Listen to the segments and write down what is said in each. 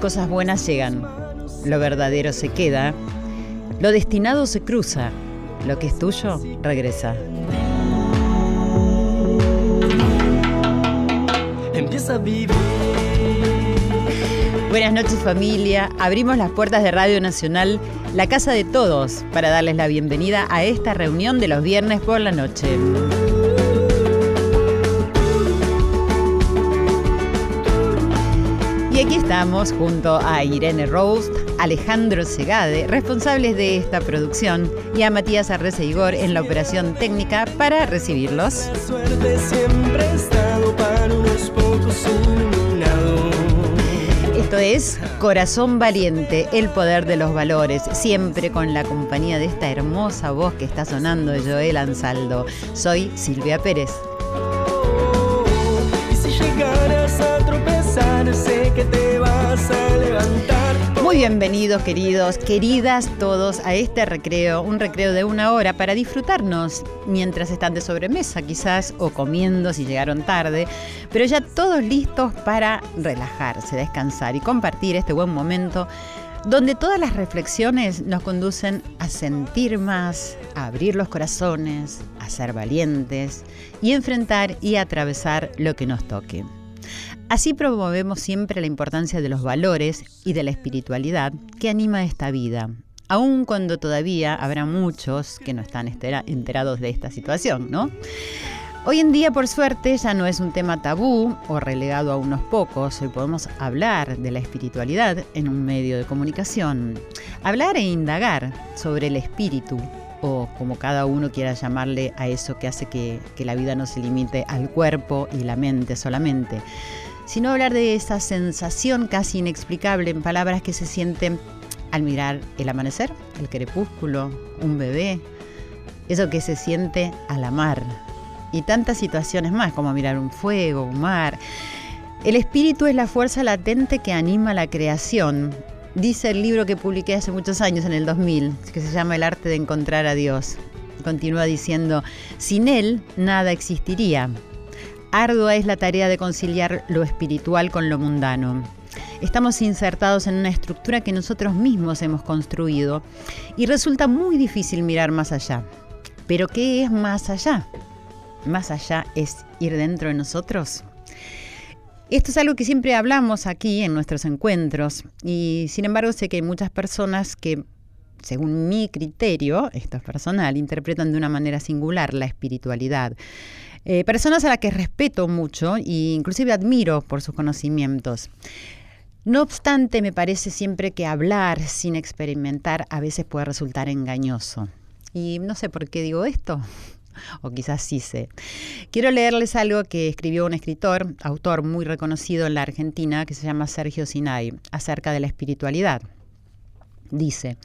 cosas buenas llegan, lo verdadero se queda, lo destinado se cruza, lo que es tuyo regresa. Empieza a vivir. Buenas noches familia, abrimos las puertas de Radio Nacional, la casa de todos, para darles la bienvenida a esta reunión de los viernes por la noche. Aquí estamos junto a Irene Roast, Alejandro Segade, responsables de esta producción, y a Matías Arrece Igor en la operación técnica para recibirlos. La suerte siempre ha estado para unos pocos. Esto es Corazón Valiente, el poder de los valores, siempre con la compañía de esta hermosa voz que está sonando de Joel Ansaldo. Soy Silvia Pérez. Muy bienvenidos queridos, queridas todos a este recreo, un recreo de una hora para disfrutarnos mientras están de sobremesa quizás o comiendo si llegaron tarde, pero ya todos listos para relajarse, descansar y compartir este buen momento donde todas las reflexiones nos conducen a sentir más, a abrir los corazones, a ser valientes y enfrentar y atravesar lo que nos toque. Así promovemos siempre la importancia de los valores y de la espiritualidad que anima esta vida, aun cuando todavía habrá muchos que no están enterados de esta situación, ¿no? Hoy en día, por suerte, ya no es un tema tabú o relegado a unos pocos. Hoy podemos hablar de la espiritualidad en un medio de comunicación. Hablar e indagar sobre el espíritu, o como cada uno quiera llamarle a eso que hace que la vida no se limite al cuerpo y la mente solamente, sino hablar de esa sensación casi inexplicable en palabras que se sienten al mirar el amanecer, el crepúsculo, un bebé, eso que se siente al amar y tantas situaciones más como mirar un fuego, un mar. El espíritu es la fuerza latente que anima la creación. Dice el libro que publiqué hace muchos años, en el 2000, que se llama El arte de encontrar a Dios. Continúa diciendo, sin Él nada existiría. Ardua es la tarea de conciliar lo espiritual con lo mundano. Estamos insertados en una estructura que nosotros mismos hemos construido y resulta muy difícil mirar más allá. Pero ¿qué es más allá? Más allá es ir dentro de nosotros. Esto es algo que siempre hablamos aquí en nuestros encuentros y sin embargo sé que hay muchas personas que, según mi criterio, esto es personal, interpretan de una manera singular la espiritualidad. Eh, personas a las que respeto mucho e inclusive admiro por sus conocimientos. No obstante, me parece siempre que hablar sin experimentar a veces puede resultar engañoso. Y no sé por qué digo esto, o quizás sí sé. Quiero leerles algo que escribió un escritor, autor muy reconocido en la Argentina, que se llama Sergio Sinai, acerca de la espiritualidad. Dice,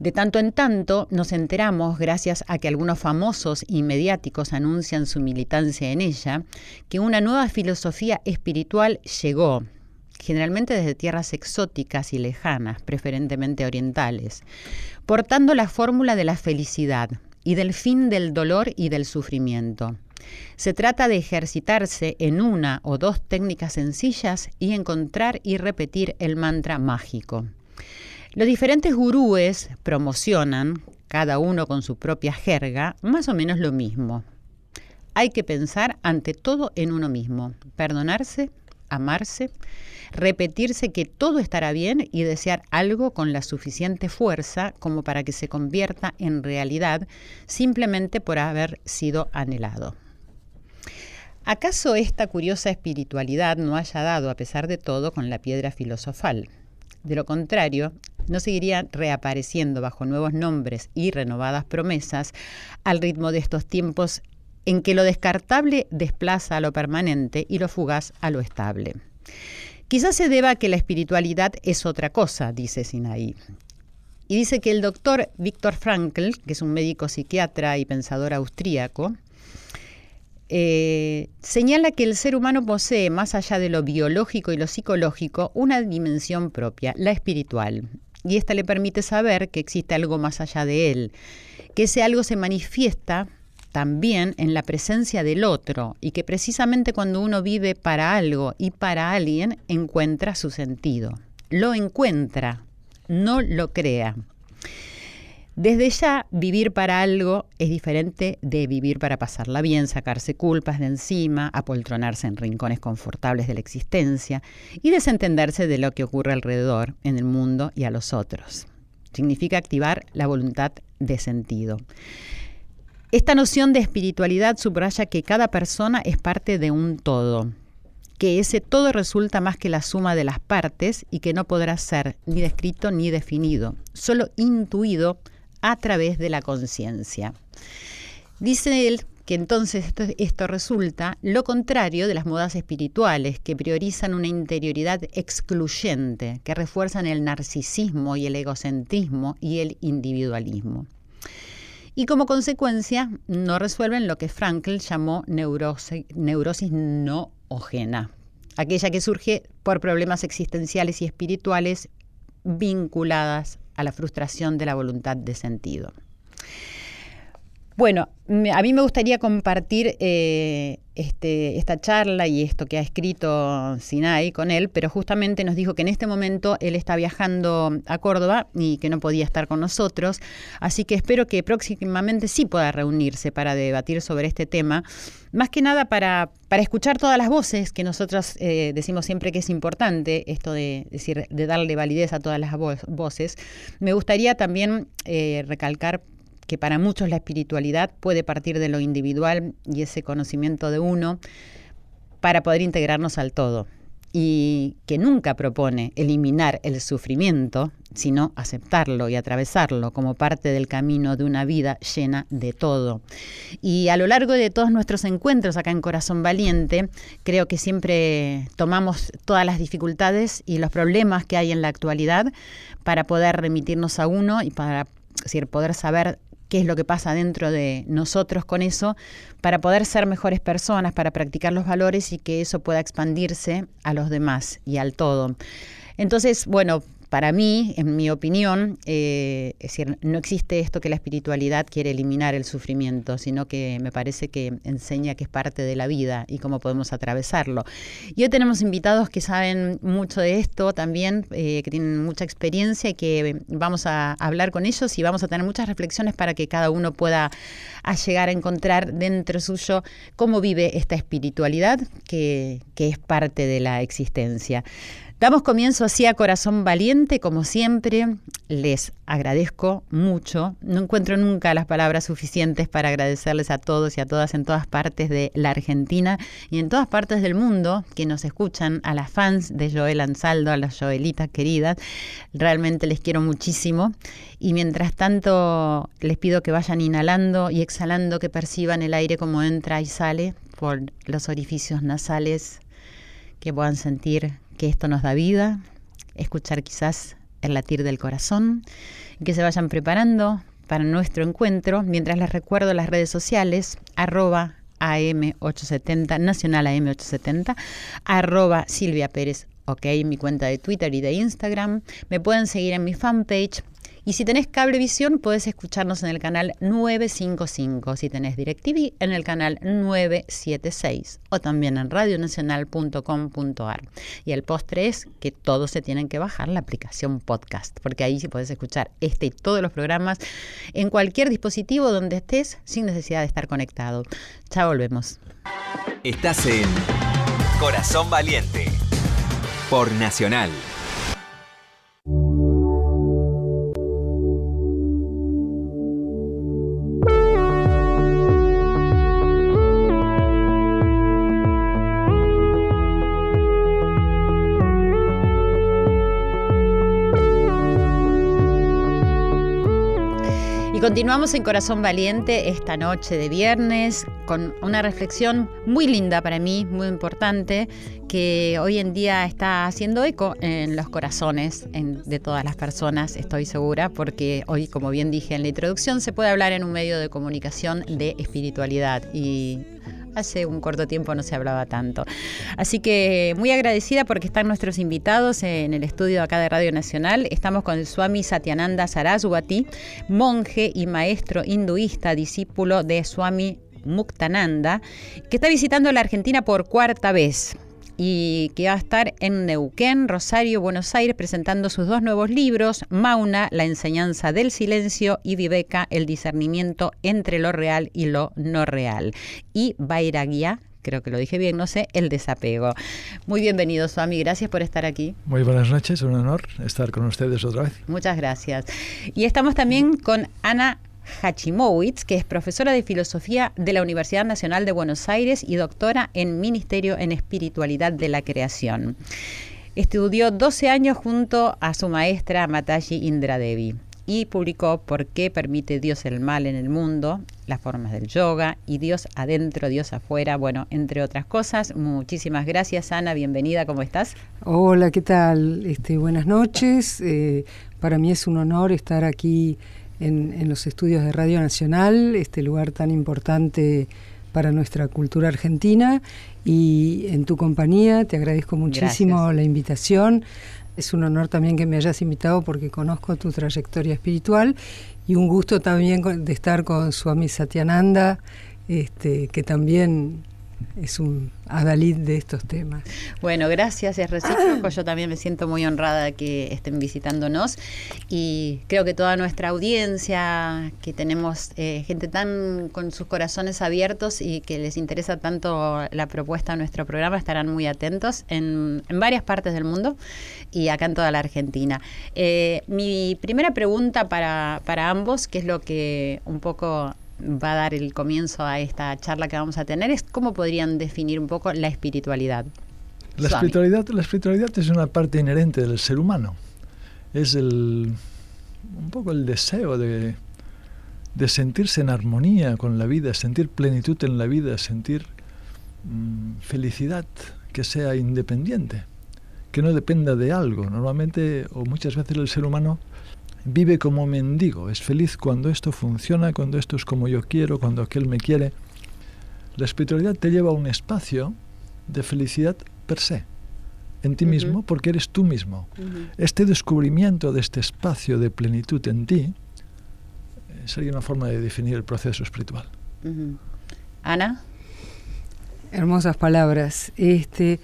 de tanto en tanto nos enteramos, gracias a que algunos famosos y mediáticos anuncian su militancia en ella, que una nueva filosofía espiritual llegó, generalmente desde tierras exóticas y lejanas, preferentemente orientales, portando la fórmula de la felicidad y del fin del dolor y del sufrimiento. Se trata de ejercitarse en una o dos técnicas sencillas y encontrar y repetir el mantra mágico. Los diferentes gurúes promocionan, cada uno con su propia jerga, más o menos lo mismo. Hay que pensar ante todo en uno mismo, perdonarse, amarse, repetirse que todo estará bien y desear algo con la suficiente fuerza como para que se convierta en realidad simplemente por haber sido anhelado. ¿Acaso esta curiosa espiritualidad no haya dado, a pesar de todo, con la piedra filosofal? De lo contrario, no seguiría reapareciendo bajo nuevos nombres y renovadas promesas al ritmo de estos tiempos en que lo descartable desplaza a lo permanente y lo fugaz a lo estable. Quizás se deba a que la espiritualidad es otra cosa, dice Sinaí. Y dice que el doctor Víctor Frankl, que es un médico psiquiatra y pensador austríaco, eh, señala que el ser humano posee, más allá de lo biológico y lo psicológico, una dimensión propia, la espiritual. Y esta le permite saber que existe algo más allá de él, que ese algo se manifiesta también en la presencia del otro y que precisamente cuando uno vive para algo y para alguien encuentra su sentido. Lo encuentra, no lo crea. Desde ya, vivir para algo es diferente de vivir para pasarla bien, sacarse culpas de encima, apoltronarse en rincones confortables de la existencia y desentenderse de lo que ocurre alrededor, en el mundo y a los otros. Significa activar la voluntad de sentido. Esta noción de espiritualidad subraya que cada persona es parte de un todo, que ese todo resulta más que la suma de las partes y que no podrá ser ni descrito ni definido, solo intuido a través de la conciencia. Dice él que entonces esto, resulta lo contrario de las modas espirituales, que priorizan una interioridad excluyente, que refuerzan el narcisismo y el egocentrismo y el individualismo. Y como consecuencia, no resuelven lo que Frankl llamó neurosis, neurosis no ojena, aquella que surge por problemas existenciales y espirituales vinculadas a la frustración de la voluntad de sentido. Bueno, a mí me gustaría compartir eh, este, esta charla y esto que ha escrito Sinai con él, pero justamente nos dijo que en este momento él está viajando a Córdoba y que no podía estar con nosotros, así que espero que próximamente sí pueda reunirse para debatir sobre este tema, más que nada para, para escuchar todas las voces que nosotros eh, decimos siempre que es importante, esto de, decir, de darle validez a todas las voces. Me gustaría también eh, recalcar que para muchos la espiritualidad puede partir de lo individual y ese conocimiento de uno para poder integrarnos al todo y que nunca propone eliminar el sufrimiento, sino aceptarlo y atravesarlo como parte del camino de una vida llena de todo. Y a lo largo de todos nuestros encuentros acá en Corazón Valiente, creo que siempre tomamos todas las dificultades y los problemas que hay en la actualidad para poder remitirnos a uno y para poder saber qué es lo que pasa dentro de nosotros con eso, para poder ser mejores personas, para practicar los valores y que eso pueda expandirse a los demás y al todo. Entonces, bueno, para mí, en mi opinión, eh, no existe esto que la espiritualidad quiere eliminar el sufrimiento, sino que me parece que enseña que es parte de la vida y cómo podemos atravesarlo. Y hoy tenemos invitados que saben mucho de esto también, eh, que tienen mucha experiencia y que vamos a hablar con ellos y vamos a tener muchas reflexiones para que cada uno pueda llegar a encontrar dentro suyo cómo vive esta espiritualidad que es parte de la existencia. Damos comienzo así a Corazón Valiente, como siempre. Les agradezco mucho. No encuentro nunca las palabras suficientes para agradecerles a todos y a todas en todas partes de la Argentina y en todas partes del mundo que nos escuchan, a las fans de Joel Ansaldo, a las Joelitas queridas. Realmente les quiero muchísimo. Y mientras tanto, les pido que vayan inhalando y exhalando, que perciban el aire como entra y sale por los orificios nasales, que puedan sentir que esto nos da vida, escuchar quizás el latir del corazón, que se vayan preparando para nuestro encuentro, mientras les recuerdo las redes sociales, arroba AM870, Nacional AM870, arroba Silvia Pérez, ok, mi cuenta de Twitter y de Instagram. Me pueden seguir en mi fanpage y si tenés Cablevisión, puedes escucharnos en el canal 955. Si tenés DirecTV, en el canal 976. O también en radionacional.com.ar. Y el postre es que todos se tienen que bajar la aplicación podcast, porque ahí sí puedes escuchar este y todos los programas en cualquier dispositivo donde estés sin necesidad de estar conectado. Ya volvemos. Estás en Corazón Valiente por Nacional. Continuamos en Corazón Valiente esta noche de viernes con una reflexión muy linda para mí, muy importante, que hoy en día está haciendo eco en los corazones de todas las personas, estoy segura, porque hoy, como bien dije en la introducción, se puede hablar en un medio de comunicación de espiritualidad. Y hace un corto tiempo no se hablaba tanto. Así que muy agradecida porque están nuestros invitados en el estudio acá de Radio Nacional. Estamos con el Swami Satyananda Saraswati, monje y maestro hinduista, discípulo de Swami Muktananda, que está visitando la Argentina por cuarta vez y que va a estar en Neuquén, Rosario, Buenos Aires, presentando sus dos nuevos libros, Mauna, La enseñanza del silencio, y Viveka, El discernimiento entre lo real y lo no real, y Vairagya, creo que lo dije bien, no sé, el desapego. Muy bienvenido, Swami, gracias por estar aquí. Muy buenas noches, un honor estar con ustedes otra vez. Muchas gracias. Y estamos también con Ana Hachimowitz, que es profesora de filosofía de la Universidad Nacional de Buenos Aires y doctora en Ministerio en Espiritualidad de la Creación. Estudió 12 años junto a su maestra Mataji Indradevi y publicó Por qué permite Dios el mal en el mundo, las formas del yoga y Dios adentro, Dios afuera, bueno, entre otras cosas. Muchísimas gracias, Ana, bienvenida, ¿cómo estás? Hola, ¿qué tal? Este, buenas noches. Eh, para mí es un honor estar aquí en, los estudios de Radio Nacional, este lugar tan importante para nuestra cultura argentina y en tu compañía te agradezco muchísimo la invitación. Es un honor también que me hayas invitado porque conozco tu trayectoria espiritual y un gusto también de estar con Swami Satyananda, este, que también es un adalid de estos temas. Bueno, gracias, es recíproco. Yo también me siento muy honrada que estén visitándonos y creo que toda nuestra audiencia, que tenemos eh, gente tan con sus corazones abiertos y que les interesa tanto la propuesta de nuestro programa, estarán muy atentos en, varias partes del mundo y acá en toda la Argentina. Eh, mi primera pregunta para, para ambos, que es lo que un poco va a dar el comienzo a esta charla que vamos a tener es cómo podrían definir un poco la espiritualidad. La espiritualidad, la espiritualidad es una parte inherente del ser humano. Es el, un poco el deseo de, de sentirse en armonía con la vida, sentir plenitud en la vida, sentir mm, felicidad que sea independiente, que no dependa de algo. Normalmente o muchas veces el ser humano vive como mendigo, es feliz cuando esto funciona, cuando esto es como yo quiero, cuando aquel me quiere. La espiritualidad te lleva a un espacio de felicidad per se, en ti mismo, porque eres tú mismo. Este descubrimiento de este espacio de plenitud en ti eh, sería una forma de definir el proceso espiritual. Ana. Hermosas palabras. Este,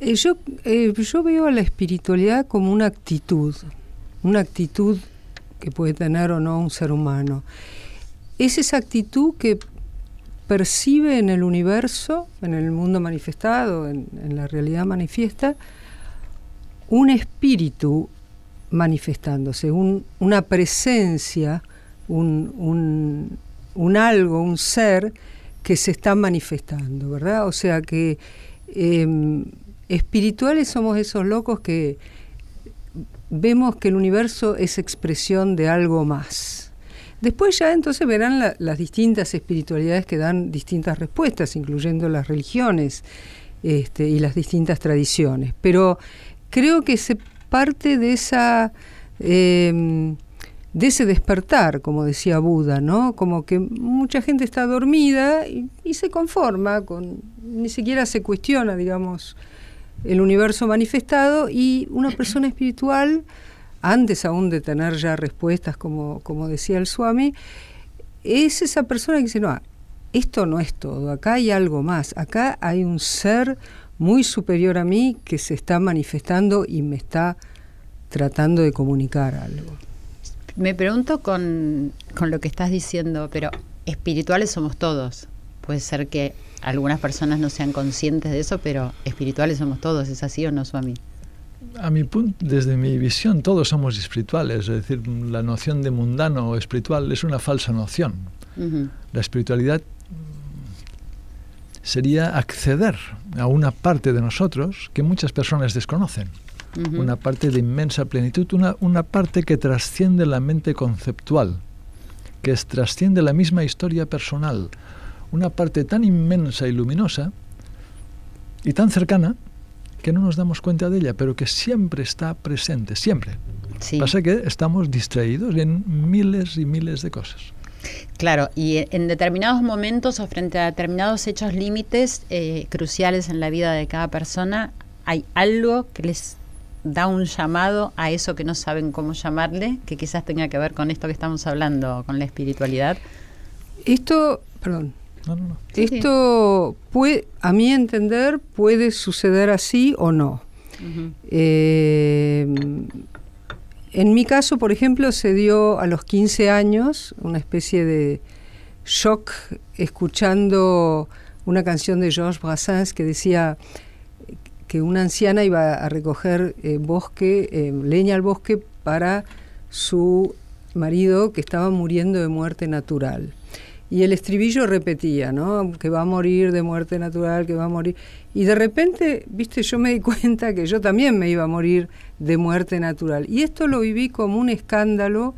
eh, yo, eh, yo veo a la espiritualidad como una actitud, una actitud que puede tener o no un ser humano. Es esa actitud que percibe en el universo, en el mundo manifestado, en, la realidad manifiesta, un espíritu manifestándose, una presencia, un, algo, un ser que se está manifestando, ¿verdad? O sea que em, espirituales somos esos locos que, vemos que el universo es expresión de algo más. Después ya entonces verán las distintas espiritualidades que dan distintas respuestas, incluyendo las religiones este, y las distintas tradiciones. Pero creo que se parte de esa em, de ese despertar, como decía Buda, ¿no? Como que mucha gente está dormida y, y se conforma con, ni siquiera se cuestiona, digamos, el universo manifestado y una persona espiritual, antes aún de tener ya respuestas, como, como decía el Swami, es esa persona que dice, no, esto no es todo, acá hay algo más, acá hay un ser muy superior a mí que se está manifestando y me está tratando de comunicar algo. Me pregunto con, con lo que estás diciendo, pero espirituales somos todos. Puede ser que algunas personas no sean conscientes de eso, pero espirituales somos todos, ¿es así o no, Swami? A mi punto, desde mi visión, todos somos espirituales, es decir, la noción de mundano o espiritual es una falsa noción. La espiritualidad sería acceder a una parte de nosotros que muchas personas desconocen, una parte de inmensa plenitud, una, una parte que trasciende la mente conceptual que es- trasciende la misma historia personal, una parte tan inmensa y luminosa y tan cercana que no nos damos cuenta de ella, pero que siempre está presente, siempre. Sí. Pasa que estamos distraídos en miles y miles de cosas. Claro, y en determinados momentos o frente a determinados hechos límites eh, cruciales en la vida de cada persona, hay algo que les da un llamado a eso que no saben cómo llamarle, que quizás tenga que ver con esto que estamos hablando, con la espiritualidad. Esto, perdón, No, no, no. Sí, sí. esto puede, a mi entender, puede suceder así o no. Eh, en mi caso, por ejemplo, se dio a los 15 años una especie de shock escuchando una canción de Georges Brassens que decía que una anciana iba a recoger eh, bosque, eh, leña al bosque para su marido que estaba muriendo de muerte natural. Y el estribillo repetía, ¿no? Que va a morir de muerte natural, que va a morir. Y de repente, viste, yo me di cuenta que yo también me iba a morir de muerte natural. Y esto lo viví como un escándalo,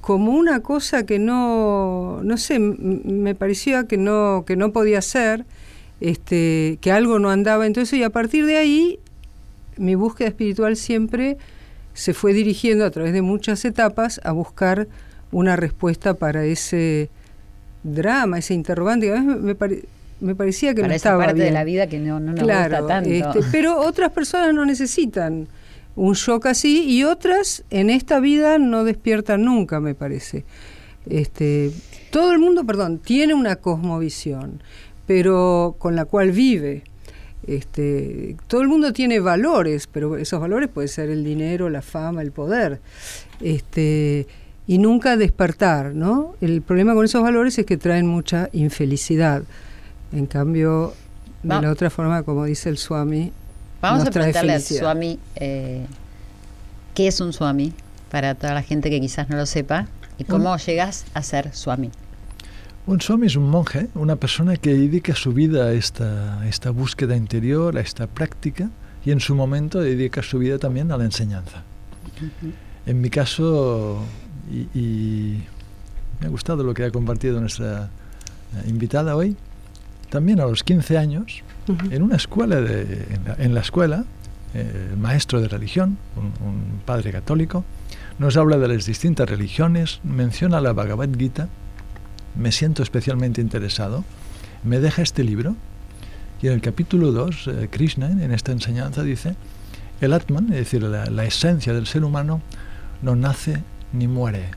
como una cosa que no, no sé, me parecía que no, que no podía ser, este, que algo no andaba. Entonces, y a partir de ahí, mi búsqueda espiritual siempre se fue dirigiendo a través de muchas etapas a buscar una respuesta para ese drama, ese interrogante. que A veces me, pare- me parecía que Para no esa estaba parte de la vida que no, no nos Claro, gusta tanto. este, pero otras personas no necesitan un shock así y otras en esta vida no despiertan nunca, me parece. Este, todo el mundo, perdón, tiene una cosmovisión, pero con la cual vive. Este, todo el mundo tiene valores, pero esos valores pueden ser el dinero, la fama, el poder. Este, y nunca despertar, ¿no? El problema con esos valores es que traen mucha infelicidad. En cambio, de Va- la otra forma, como dice el Swami, Vamos nos a trae preguntarle al. Swami eh, qué es un Swami, para toda la gente que quizás no lo sepa, y cómo llegas a ser Swami. Un swami es un monje, una persona que dedica su vida a esta, a esta búsqueda interior, a esta práctica, y en su momento dedica su vida también a la enseñanza. En mi caso, y, y me ha gustado lo que ha compartido nuestra eh, invitada hoy, también a los 15 años, en una escuela, de, en, la, en la escuela, eh, el maestro de religión, un, un padre católico, nos habla de las distintas religiones, menciona la Bhagavad Gita, me siento especialmente interesado, me deja este libro y en el capítulo 2, eh, Krishna en esta enseñanza dice, el Atman, es decir, la, la esencia del ser humano, no nace ni muere,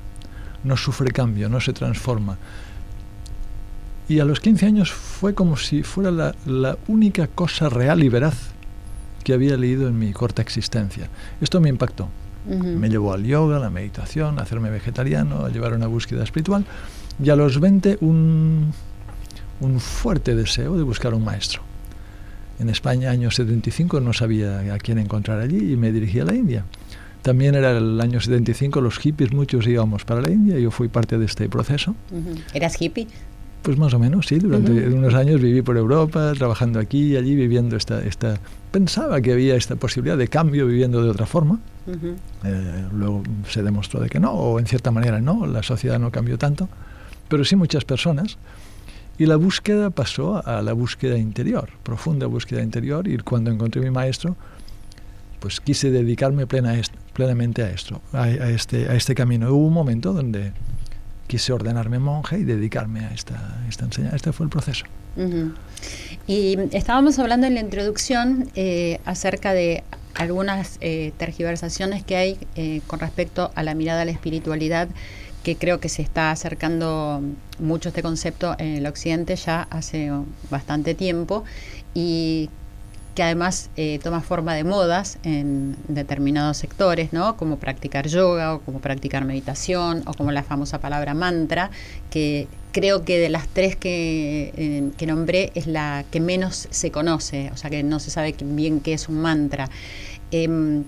no sufre cambio, no se transforma. Y a los 15 años fue como si fuera la, la única cosa real y veraz que había leído en mi corta existencia. Esto me impactó. Me llevó al yoga, a la meditación, a hacerme vegetariano, a llevar una búsqueda espiritual y a los 20 un, un fuerte deseo de buscar un maestro. En España, año 75, no sabía a quién encontrar allí y me dirigí a la India. También era el año 75, los hippies muchos íbamos para la India, yo fui parte de este proceso. Ujú. ¿Eras hippie? Pues más o menos, sí. Durante Ujú. unos años viví por Europa, trabajando aquí y allí, viviendo esta, esta... Pensaba que había esta posibilidad de cambio viviendo de otra forma. Ujú. Eh, luego se demostró de que no, o en cierta manera no, la sociedad no cambió tanto, pero sí muchas personas. Y la búsqueda pasó a la búsqueda interior, profunda búsqueda interior, y cuando encontré mi maestro, pues quise dedicarme plena plenamente a esto, a, a este, a este camino. Hubo un momento donde quise ordenarme monje y dedicarme a esta, esta enseñanza. Este fue el proceso. Ujú. Y estábamos hablando en la introducción eh, acerca de algunas eh, tergiversaciones que hay eh, con respecto a la mirada a la espiritualidad, que creo que se está acercando mucho este concepto en el occidente ya hace bastante tiempo y que además eh, toma forma de modas en determinados sectores, ¿no? Como practicar yoga o como practicar meditación o como la famosa palabra mantra, que creo que de las tres que, eh, que nombré es la que menos se conoce, o sea que no se sabe bien qué es un mantra. Em,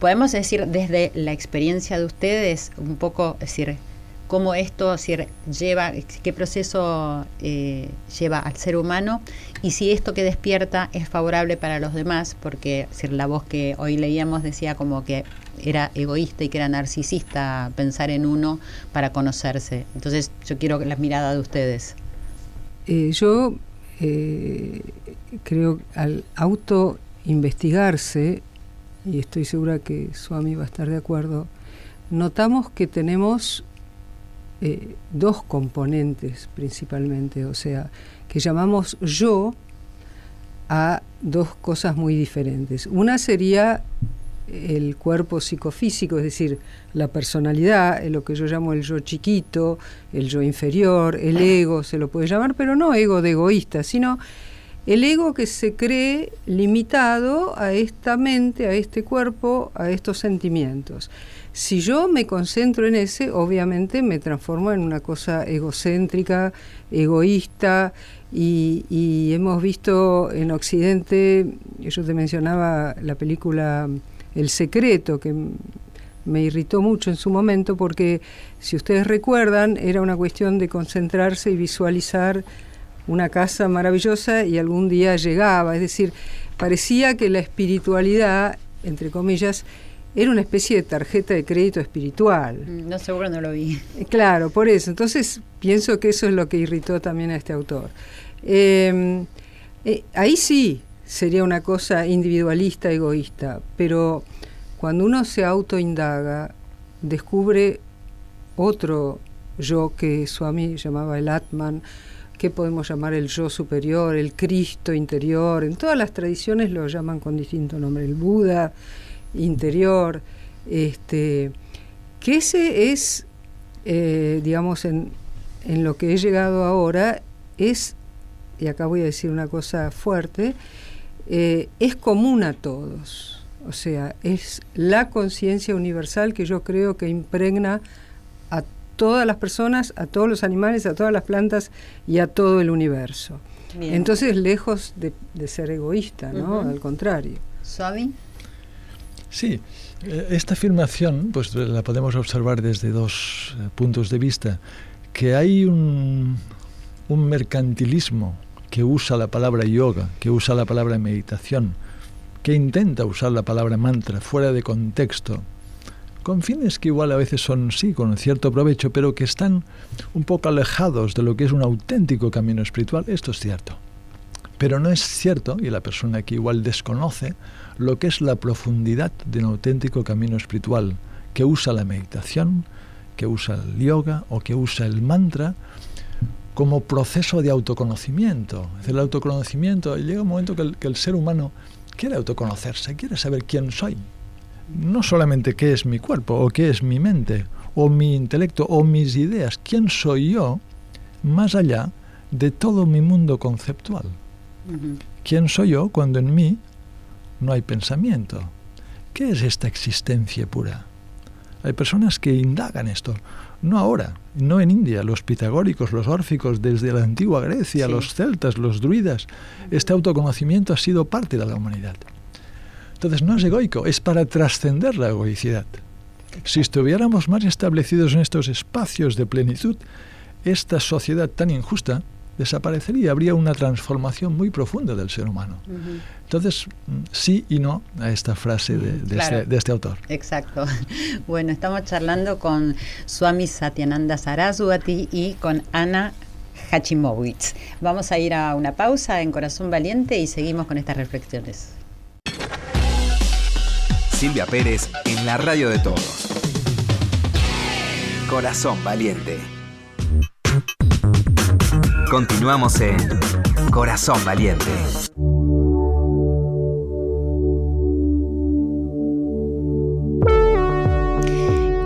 Podemos decir desde la experiencia de ustedes un poco, es decir, cómo esto lleva, qué proceso eh, lleva al ser humano y si esto que despierta es favorable para los demás, porque la voz que hoy leíamos decía como que era egoísta y que era narcisista pensar en uno para conocerse. Entonces yo quiero la mirada de ustedes. Eh, yo eh, creo al auto investigarse, y estoy segura que Suami va a estar de acuerdo, notamos que tenemos eh, dos componentes principalmente, o sea, que llamamos yo a dos cosas muy diferentes. Una sería el cuerpo psicofísico, es decir, la personalidad, lo que yo llamo el yo chiquito, el yo inferior, el ego, se lo puede llamar, pero no ego de egoísta, sino el ego que se cree limitado a esta mente, a este cuerpo, a estos sentimientos. Si yo me concentro en ese, obviamente me transformo en una cosa egocéntrica, egoísta, y, hemos visto en Occidente, yo te mencionaba la película El Secreto, que me irritó mucho en su momento porque, si ustedes recuerdan, era una cuestión de concentrarse y visualizar una casa maravillosa y algún día llegaba. Es decir, parecía que la espiritualidad, entre comillas, era una especie de tarjeta de crédito espiritual. Mm, no, seguro no lo vi. Eh, claro, por eso. Entonces, pienso que eso es lo que irritó también a este autor. Em, eh, ahí sí sería una cosa individualista, egoísta, pero cuando uno se autoindaga, descubre otro yo que Swami llamaba el Atman, que podemos llamar el yo superior, el Cristo interior. En todas las tradiciones lo llaman con distinto nombre, el Buda interior. Este, que ese es, eh, digamos, en, en lo que he llegado ahora, es, y acá voy a decir una cosa fuerte, eh, es común a todos. O sea, es la conciencia universal que yo creo que impregna a todas las personas, a todos los animales, a todas las plantas y a todo el universo. Entonces, lejos de, ser egoísta, ¿no? Al contrario. ¿Suavi? Sí, eh, esta afirmación pues la podemos observar desde dos eh, puntos de vista. Que hay un, mercantilismo que usa la palabra yoga, que usa la palabra meditación, que intenta usar la palabra mantra fuera de contexto, con fines que igual a veces son, sí, con cierto provecho, pero que están un poco alejados de lo que es un auténtico camino espiritual, esto es cierto. Pero no es cierto, y la persona que igual desconoce, lo que es la profundidad de un auténtico camino espiritual, que usa la meditación, que usa el yoga o que usa el mantra como proceso de autoconocimiento. el autoconocimiento, llega un momento que el, que el ser humano quiere autoconocerse, quiere saber quién soy, no solamente qué es mi cuerpo o qué es mi mente o mi intelecto o mis ideas, quién soy yo más allá de todo mi mundo conceptual. ¿Quién soy yo cuando en mí no hay pensamiento? ¿Qué es esta existencia pura? Hay personas que indagan esto, no ahora, no en India, los pitagóricos, los órficos, desde la antigua Grecia, los celtas, los druidas. Este autoconocimiento ha sido parte de la humanidad. Entonces no es egoico, es para trascender la egoicidad. Si estuviéramos más establecidos en estos espacios de plenitud, esta sociedad tan injusta desaparecería, habría una transformación muy profunda del ser humano. Entonces, mm, sí y no a esta frase de, este, de, este, autor. Exacto. Bueno, estamos charlando con Swami Satyananda Saraswati y con Ana Hachimowitz. Vamos a ir a una pausa en Corazón Valiente y seguimos con estas reflexiones. Silvia Pérez en la radio de todos. Corazón Valiente. Continuamos en Corazón Valiente.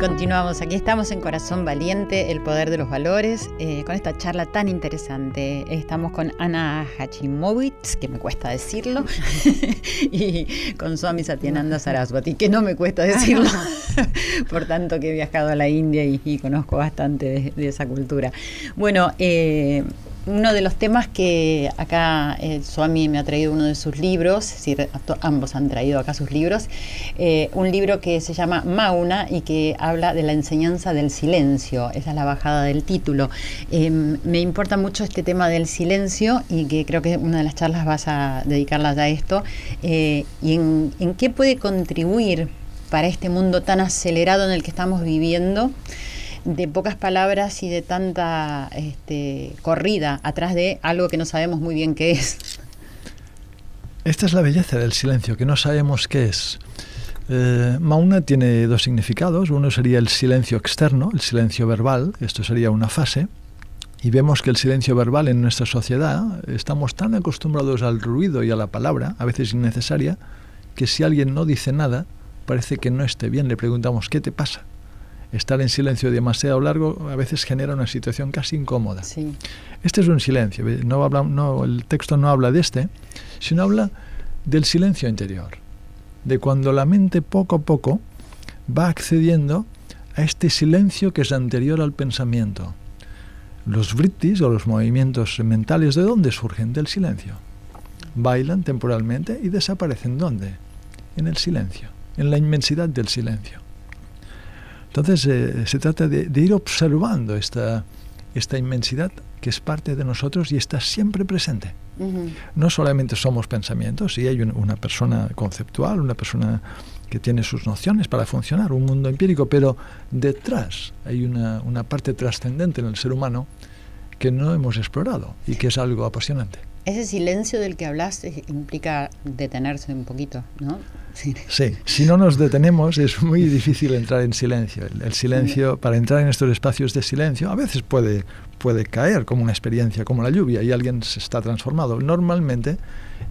Continuamos, aquí estamos en Corazón Valiente, el poder de los valores, eh, con esta charla tan interesante. Estamos con Ana Hachimowitz, que me cuesta decirlo, y con Swami Satyananda Saraswati, que no me cuesta decirlo, por tanto que he viajado a la India y, conozco bastante de, esa cultura. Bueno, eh, uno de los temas que acá eh, Swami me ha traído uno de sus libros, es decir, ambos han traído acá sus libros, eh, un libro que se llama Mauna y que habla de la enseñanza del silencio, esa es la bajada del título. Em, me importa mucho este tema del silencio y que creo que una de las charlas vas a dedicarlas a esto, eh, y en qué puede contribuir para este mundo tan acelerado en el que estamos viviendo de pocas palabras y de tanta este, corrida atrás de algo que no sabemos muy bien qué es. Esta es la belleza del silencio, que no sabemos qué es. Eh, Mauna tiene dos significados. Uno sería el silencio externo, el silencio verbal. Esto sería una fase. Y vemos que el silencio verbal en nuestra sociedad estamos tan acostumbrados al ruido y a la palabra, a veces innecesaria, que si alguien no dice nada, parece que no esté bien. Le preguntamos, ¿qué te pasa? Estar en silencio demasiado largo a veces genera una situación casi incómoda. Este es un silencio, no habla, no, el texto no habla de este, sino habla del silencio interior, de cuando la mente poco a poco va accediendo a este silencio que es anterior al pensamiento. Los vrittis o los movimientos mentales, ¿de dónde surgen? Del silencio. Bailan temporalmente y desaparecen. ¿Dónde? En el silencio, en la inmensidad del silencio. Entonces eh, se trata de, ir observando esta, esta inmensidad que es parte de nosotros y está siempre presente. No solamente somos pensamientos, y hay una persona conceptual, una persona que tiene sus nociones para funcionar, un mundo empírico, pero detrás hay una, una parte trascendente en el ser humano que no hemos explorado y que es algo apasionante. Ese silencio del que hablas implica detenerse un poquito, ¿no? Sí. si no nos detenemos es muy difícil entrar en silencio. El, silencio, para entrar en estos espacios de silencio, a veces puede, puede caer como una experiencia, como la lluvia, y alguien se está transformado. Normalmente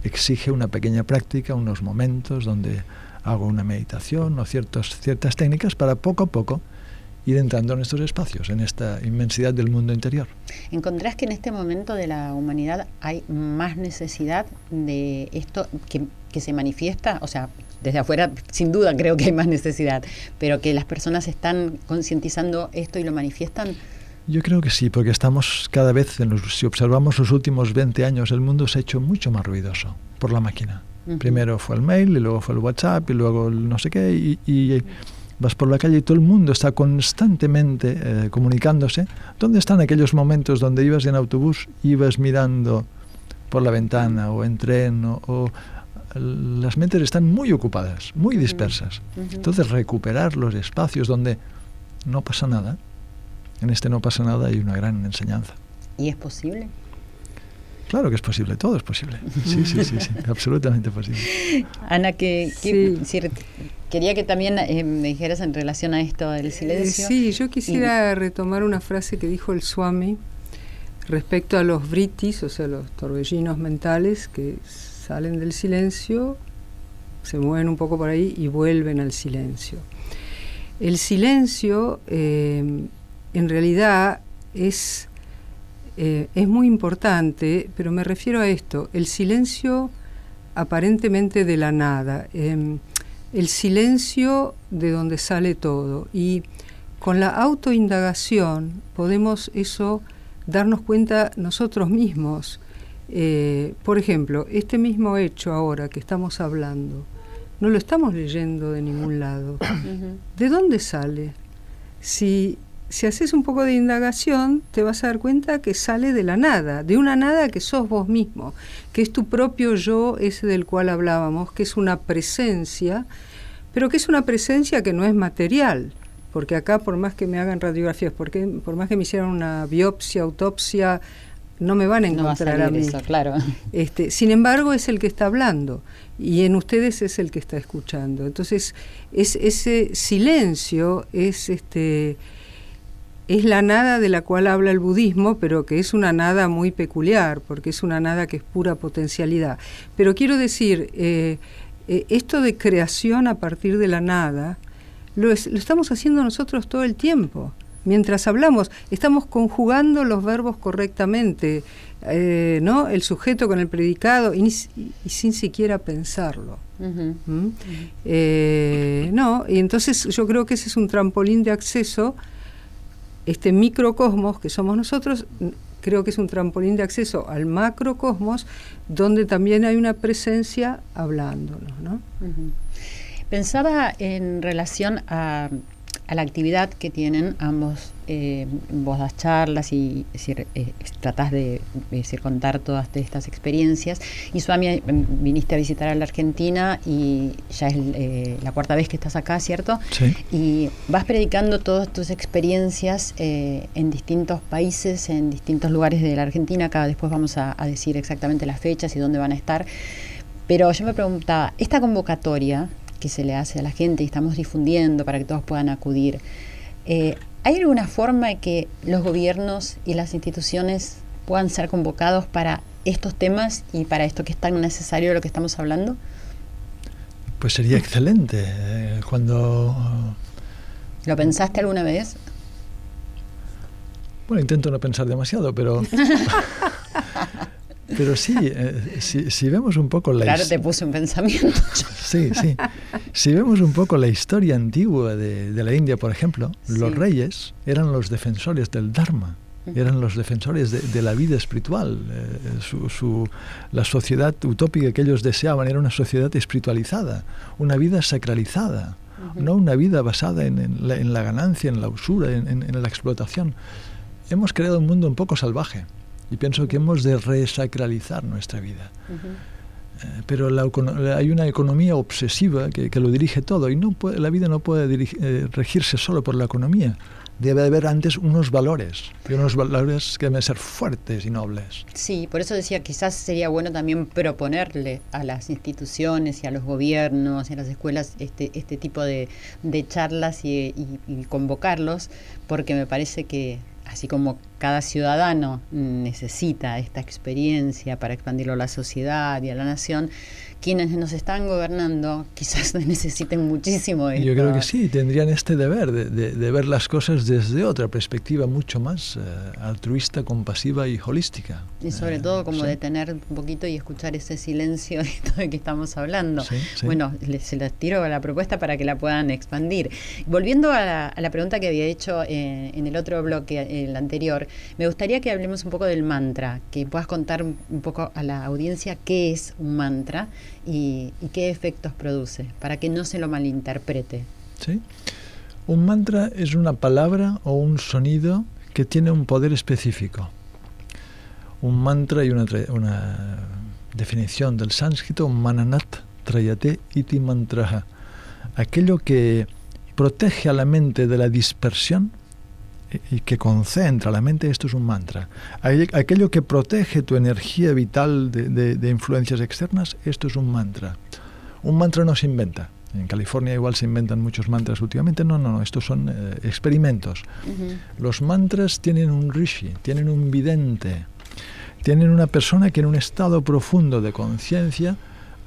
exige una pequeña práctica, unos momentos donde hago una meditación o ciertos, ciertas técnicas para poco a poco ir entrando en estos espacios, en esta inmensidad del mundo interior. ¿Encontrás que en este momento de la humanidad hay más necesidad de esto que, que se manifiesta? O sea, desde afuera sin duda creo que hay más necesidad, pero que las personas están concientizando esto y lo manifiestan. Yo creo que sí, porque estamos cada vez, en los, si observamos los últimos 20 años, el mundo se ha hecho mucho más ruidoso por la máquina. Primero fue el mail, y luego fue el WhatsApp, y luego el no sé qué, y vas por la calle y todo el mundo está constantemente eh, comunicándose. ¿Dónde están aquellos momentos donde ibas en autobús, ibas mirando por la ventana o en tren o, las mentes están muy ocupadas, muy dispersas. Entonces recuperar los espacios donde no pasa nada, en este no pasa nada hay una gran enseñanza. ¿Y es posible? Claro que es posible, todo es posible. Sí, sí, sí, sí absolutamente posible. Ana, que, quería que también eh, me dijeras en relación a esto del silencio. sí, yo quisiera retomar una frase que dijo el Swami respecto a los britis, o sea, los torbellinos mentales que salen del silencio, se mueven un poco por ahí y vuelven al silencio. El silencio eh, en realidad es eh, es muy importante, pero me refiero a esto, el silencio aparentemente de la nada, em, el silencio de donde sale todo. Y con la autoindagación podemos eso darnos cuenta nosotros mismos. Eh, por ejemplo, este mismo hecho ahora que estamos hablando, no lo estamos leyendo de ningún lado. ¿De dónde sale? Si si haces un poco de indagación, te vas a dar cuenta que sale de la nada, de una nada que sos vos mismo, que es tu propio yo, ese del cual hablábamos, que es una presencia, pero que es una presencia que no es material, porque acá por más que me hagan radiografías, porque por más que me hicieran una biopsia, autopsia, no me van a encontrar a, mí. claro. Este, sin embargo, es el que está hablando y en ustedes es el que está escuchando. Entonces, es, ese silencio es este es la nada de la cual habla el budismo, pero que es una nada muy peculiar, porque es una nada que es pura potencialidad. Pero quiero decir, eh, eh, esto de creación a partir de la nada, lo, estamos haciendo nosotros todo el tiempo. Mientras hablamos, estamos conjugando los verbos correctamente, eh, ¿no? El sujeto con el predicado y, sin siquiera pensarlo. ¿Mm? no, y entonces yo creo que ese es un trampolín de acceso este microcosmos que somos nosotros, creo que es un trampolín de acceso al macrocosmos, donde también hay una presencia hablándonos. ¿no? Pensaba en relación a a la actividad que tienen ambos. Eh, vos das charlas y decir, eh, tratás de decir, contar todas estas experiencias. Y Suami, eh, viniste a visitar a la Argentina y ya es eh, la cuarta vez que estás acá, ¿cierto? Sí. Y vas predicando todas tus experiencias en distintos países, en distintos lugares de la Argentina. Acá después vamos a, a decir exactamente las fechas y dónde van a estar. Pero yo me preguntaba, esta convocatoria que se le hace a la gente y estamos difundiendo para que todos puedan acudir. Eh, ¿Hay alguna forma de que los gobiernos y las instituciones puedan ser convocados para estos temas y para esto que es tan necesario de lo que estamos hablando? Pues sería excelente. eh, Cuando. ¿Lo pensaste alguna vez? Bueno, intento no pensar demasiado, pero. pero sí, eh, si, si vemos un poco la Claro, te puse un pensamiento. Sí, sí. Si vemos un poco la historia antigua de, de la India, por ejemplo, los Sí. reyes eran los defensores del Dharma, eran los defensores de, de la vida espiritual. Eh, su- su- la sociedad utópica que ellos deseaban era una sociedad espiritualizada, una vida sacralizada, no una vida basada en, en la, en la ganancia, en la usura, en- en la explotación. Hemos creado un mundo un poco salvaje y pienso que hemos de resacralizar nuestra vida. Eh, pero la hay una economía obsesiva que, que lo dirige todo y no puede- la vida no puede dirigi- eh, regirse solo por la economía. Debe haber antes unos valores, y unos valores que deben ser fuertes y nobles. Sí, por eso decía, quizás sería bueno también proponerle a las instituciones y a los gobiernos y a las escuelas este, este tipo de, de charlas y, y- y convocarlos, porque me parece que así como cada ciudadano necesita esta experiencia para expandirlo a la sociedad y a la nación, quienes nos están gobernando quizás necesiten muchísimo Y yo creo esto. que sí, tendrían este deber de, de- de ver las cosas desde otra perspectiva mucho más eh, altruista, compasiva y holística. Y sobre Eh, todo como sí. detener un poquito y escuchar ese silencio de esto de que estamos hablando. Sí, sí. Bueno, les, se les tiro a la propuesta para que la puedan expandir. Volviendo a la, a la pregunta que había hecho eh, en el otro bloque, el anterior, me gustaría que hablemos un poco del mantra, que puedas contar un, poco a la audiencia qué es un mantra y, qué efectos produce, para que no se lo malinterprete. ¿sí? Un mantra es una palabra o un sonido que tiene un poder específico. Un mantra y una, una definición del sánscrito, mananat trayate iti mantraha. Aquello que protege a la mente de la dispersión y- que concentra la mente, esto es un mantra. Aqu- Aquello que protege tu energía vital de, de- de influencias externas, esto es un mantra. Un mantra no se inventa. En California igual se inventan muchos mantras últimamente. No, no, no, estos son eh, experimentos. Los mantras tienen un rishi, tienen un vidente, tienen una persona que en un estado profundo de conciencia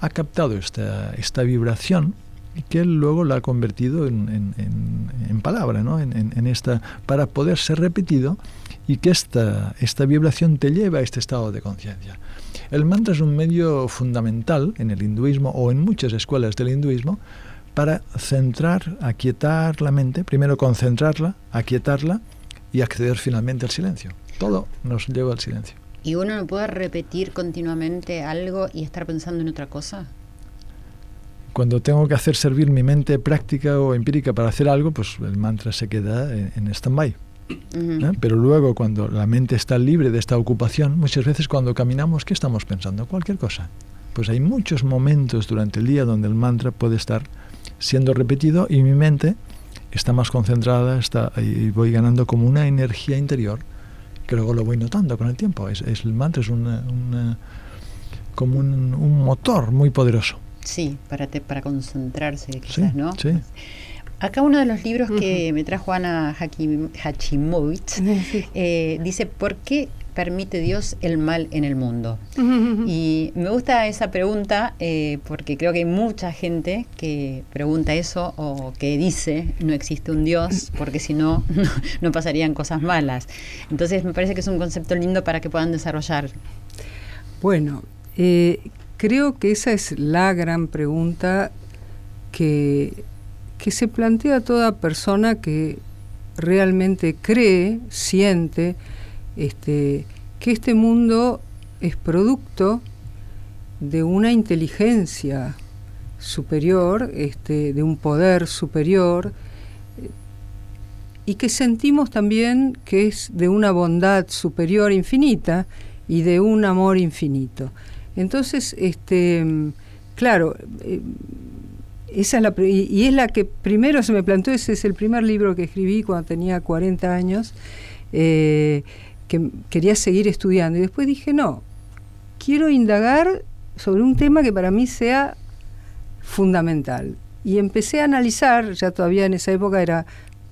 ha captado esta, esta vibración que él luego la ha convertido en, en- en- en palabra, ¿no? En, esta, para poder ser repetido y que esta, esta vibración te lleva a este estado de conciencia. El mantra es un medio fundamental en el hinduismo o en muchas escuelas del hinduismo para centrar, aquietar la mente, primero concentrarla, aquietarla y acceder finalmente al silencio. Todo nos lleva al silencio. ¿Y uno no puede repetir continuamente algo y estar pensando en otra cosa? Cuando tengo que hacer servir mi mente práctica o empírica para hacer algo, pues el mantra se queda en, en stand-by. ¿eh? Pero luego, cuando la mente está libre de esta ocupación, muchas veces cuando caminamos, ¿qué estamos pensando? Cualquier cosa. Pues hay muchos momentos durante el día donde el mantra puede estar siendo repetido y mi mente está más concentrada está, y voy ganando como una energía interior que luego lo voy notando con el tiempo. Es, es- el mantra es una- una- como un, un motor muy poderoso. Sí, para, te- para concentrarse Sí, quizás, ¿no? sí. Acá uno de los libros que me trajo Ana Hakim- Hachimovich eh, dice, ¿por qué permite Dios el mal en el mundo? Y me gusta esa pregunta eh, porque creo que hay mucha gente que pregunta eso o que dice no existe un Dios porque si no, no, no pasarían cosas malas. Entonces me parece que es un concepto lindo para que puedan desarrollar. Bueno, eh, creo que esa es la gran pregunta que, se plantea toda persona que realmente cree, siente este, que este mundo es producto de una inteligencia superior, este, de un poder superior, y que sentimos también que es de una bondad superior infinita y de un amor infinito. Entonces, este, claro, eh, esa es la, y es la que primero se me planteó, ese es el primer libro que escribí cuando tenía 40 años, eh, que quería seguir estudiando. Y después dije, no, quiero indagar sobre un tema que para mí sea fundamental. Y empecé a analizar, ya todavía en esa época era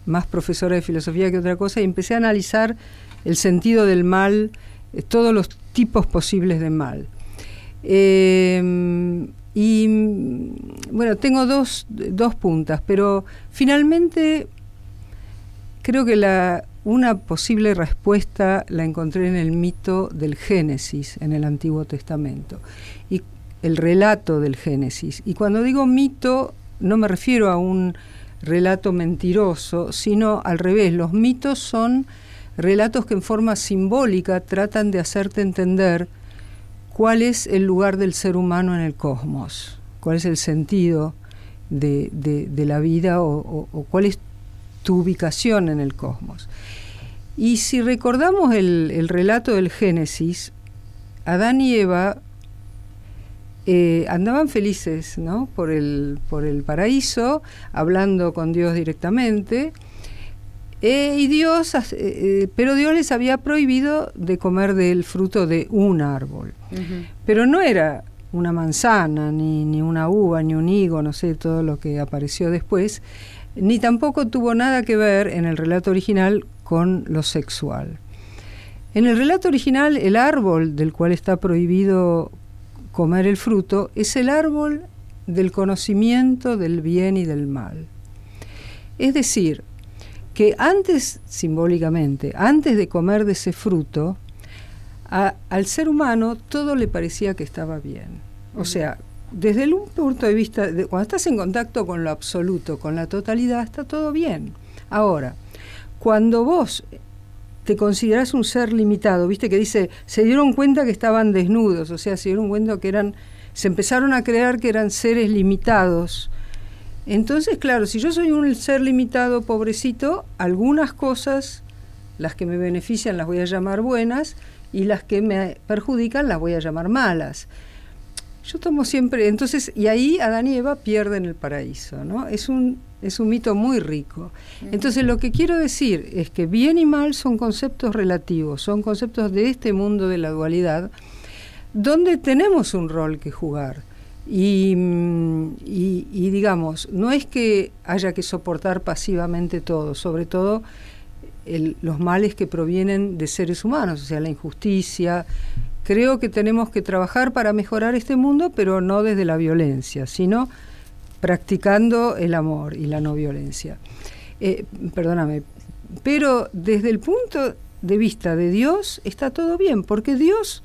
más profesora de filosofía que otra cosa, y empecé a analizar el sentido del mal, eh, todos los tipos posibles de mal. Eh, y bueno, tengo dos, dos puntas, pero finalmente creo que la, una posible respuesta la encontré en el mito del Génesis en el Antiguo Testamento y el relato del Génesis. Y cuando digo mito no me refiero a un relato mentiroso, sino al revés. Los mitos son relatos que en forma simbólica tratan de hacerte entender cuál es el lugar del ser humano en el cosmos, cuál es el sentido de, la vida o, cuál es tu ubicación en el cosmos. Y si recordamos el, el relato del Génesis, Adán y Eva eh, andaban felices ¿no? por el paraíso, hablando con Dios directamente. Eh, y Dios, eh, pero Dios les había prohibido de comer del fruto de un árbol. Pero no era una manzana, ni, ni una uva, ni un higo, no sé, todo lo que apareció después, ni tampoco tuvo nada que ver en el relato original con lo sexual. En el relato original, el árbol del cual está prohibido comer el fruto, es el árbol del conocimiento del bien y del mal. Es decir, que antes, simbólicamente, antes de comer de ese fruto, al ser humano todo le parecía que estaba bien. O sea, desde un punto de vista, de, cuando estás en contacto con lo absoluto, con la totalidad, está todo bien. Ahora, cuando vos te consideras un ser limitado, viste que dice, se dieron cuenta que estaban desnudos, o sea, se dieron cuenta que eran, se empezaron a creer que eran seres limitados. Entonces, claro, si yo soy un ser limitado, pobrecito, algunas cosas, las que me benefician las voy a llamar buenas y las que me perjudican las voy a llamar malas. Yo tomo siempre, entonces, y ahí Adán y Eva pierden el paraíso, ¿no? Es un es un mito muy rico. Entonces lo que quiero decir es que bien y mal son conceptos relativos, son conceptos de este mundo de la dualidad, donde tenemos un rol que jugar. Y, digamos, no es que haya que soportar pasivamente todo, sobre todo los males que provienen de seres humanos, o sea, la injusticia. Creo que tenemos que trabajar para mejorar este mundo, pero no desde la violencia, sino practicando el amor y la no violencia. Eh, perdóname, pero desde el punto de vista de Dios está todo bien, porque Dios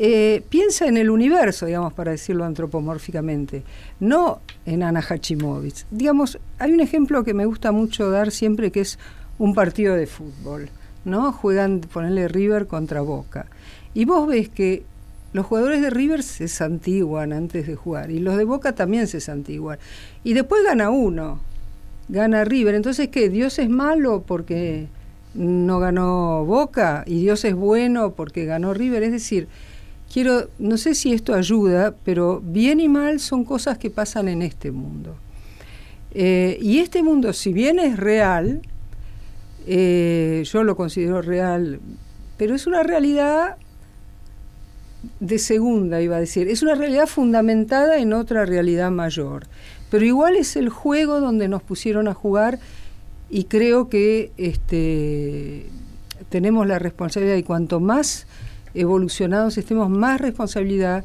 eh, piensa en el universo, digamos, para decirlo antropomórficamente, no en Ana Hachimowicz. Digamos, hay un ejemplo que me gusta mucho dar siempre que es un partido de fútbol, ¿no? Juegan, ponerle River contra Boca. Y vos ves que los jugadores de River se santiguan antes de jugar y los de Boca también se santiguan. Y después gana uno, gana River. Entonces, ¿qué? ¿Dios es malo porque no ganó Boca y Dios es bueno porque ganó River? Es decir, quiero, no sé si esto ayuda, pero bien y mal son cosas que pasan en este mundo. Eh, y este mundo, si bien es real, eh, yo lo considero real, pero es una realidad de segunda, iba a decir. Es una realidad fundamentada en otra realidad mayor. Pero igual es el juego donde nos pusieron a jugar y creo que este, tenemos la responsabilidad y cuanto más evolucionados estemos, más responsabilidad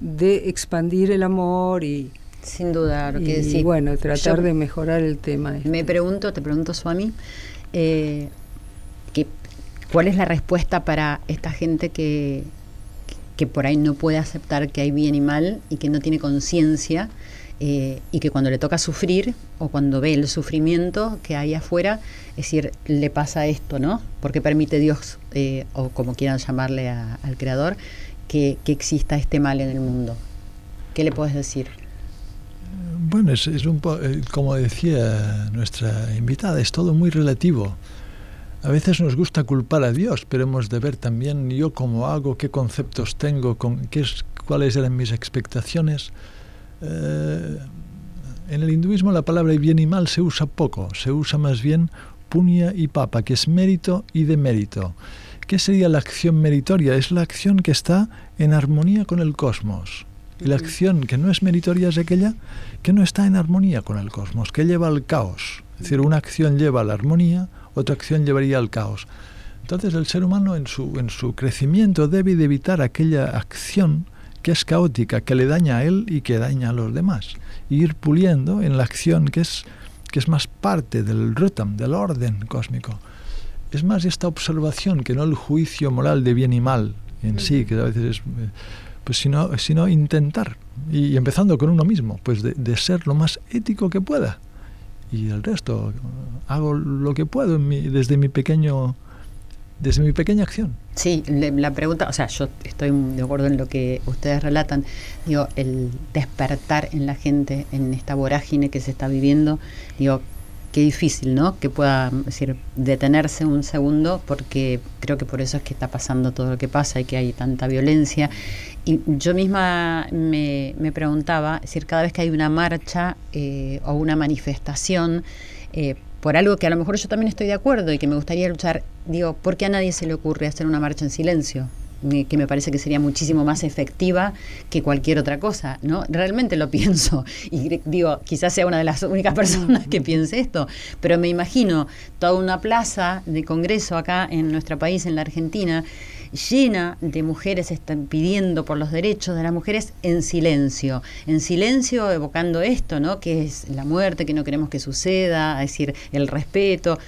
de expandir el amor y... Sin duda, lo que y, bueno, tratar de mejorar el tema. Este. Me pregunto, te pregunto, Swami, eh, que, ¿cuál es la respuesta para esta gente que que por ahí no puede aceptar que hay bien y mal y que no tiene conciencia eh, y que cuando le toca sufrir o cuando ve el sufrimiento que hay afuera, es decir, le pasa esto, ¿no? Porque permite Dios, eh, o como quieran llamarle al Creador, que, exista este mal en el mundo. ¿Qué le puedes decir? Bueno, es, un eh, como decía nuestra invitada, es todo muy relativo. A veces nos gusta culpar a Dios, pero hemos de ver también yo cómo hago, qué conceptos tengo, con, qué es, cuáles eran mis expectaciones. Eh, en el hinduismo la palabra bien y mal se usa poco, se usa más bien punya y papa, que es mérito y demérito. ¿Qué sería la acción meritoria? Es la acción que está en armonía con el cosmos. Y la acción que no es meritoria es aquella que no está en armonía con el cosmos, que lleva al caos. Es decir, una acción lleva a la armonía, otra acción llevaría al caos. Entonces el ser humano en su, en su crecimiento debe de evitar aquella acción que es caótica, que le daña a él y que daña a los demás. Ir puliendo en la acción que es, que es más parte del rutam, del orden cósmico. Es más esta observación que no el juicio moral de bien y mal en sí, que a veces es... Pues sino, sino intentar, y, empezando con uno mismo, pues de, de, ser lo más ético que pueda. Y el resto, hago lo que puedo desde mi pequeño desde mi pequeña acción. Sí, la pregunta, o sea, yo estoy de acuerdo en lo que ustedes relatan, digo, el despertar en la gente, en esta vorágine que se está viviendo, digo, qué difícil, ¿no? Que pueda decir, detenerse un segundo, porque creo que por eso es que está pasando todo lo que pasa y que hay tanta violencia. Y yo misma me, preguntaba, es decir, cada vez que hay una marcha eh, o una manifestación, eh, por algo que a lo mejor yo también estoy de acuerdo y que me gustaría luchar, digo, ¿por qué a nadie se le ocurre hacer una marcha en silencio? que me parece que sería muchísimo más efectiva que cualquier otra cosa, ¿no? Realmente lo pienso y digo, quizás sea una de las únicas personas que piense esto, pero me imagino toda una plaza de congreso acá en nuestro país, en la Argentina, llena de mujeres están pidiendo por los derechos de las mujeres en silencio, en silencio evocando esto, ¿no? Que es la muerte, que no queremos que suceda, es decir, el respeto,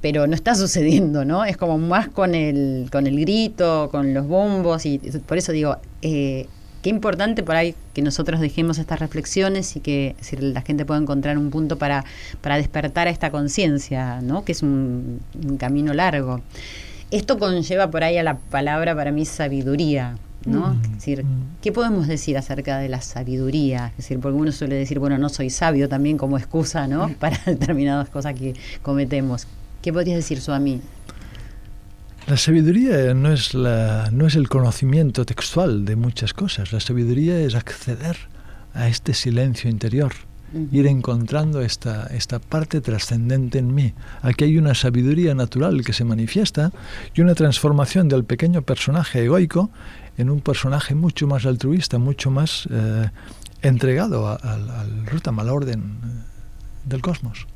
pero no está sucediendo, ¿no? Es como más con el, con el grito, con los bombos, y por eso digo, eh, qué importante por ahí que nosotros dejemos estas reflexiones y que la gente pueda encontrar un punto para, para despertar esta conciencia, ¿no? Que es un camino largo. Esto conlleva por ahí a la palabra para mí sabiduría, ¿no? Mm, es decir, mm. ¿qué podemos decir acerca de la sabiduría? Es decir, porque uno suele decir, bueno, no soy sabio también como excusa, ¿no? Para determinadas cosas que cometemos. ¿Qué podrías decir, Suami? La sabiduría no es, la, no es el conocimiento textual de muchas cosas. La sabiduría es acceder a este silencio interior ir encontrando esta, esta parte trascendente en mí. Aquí hay una sabiduría natural que se manifiesta y una transformación del pequeño personaje egoico en un personaje mucho más altruista, mucho más eh, entregado al, al rutam, al orden eh, del cosmos.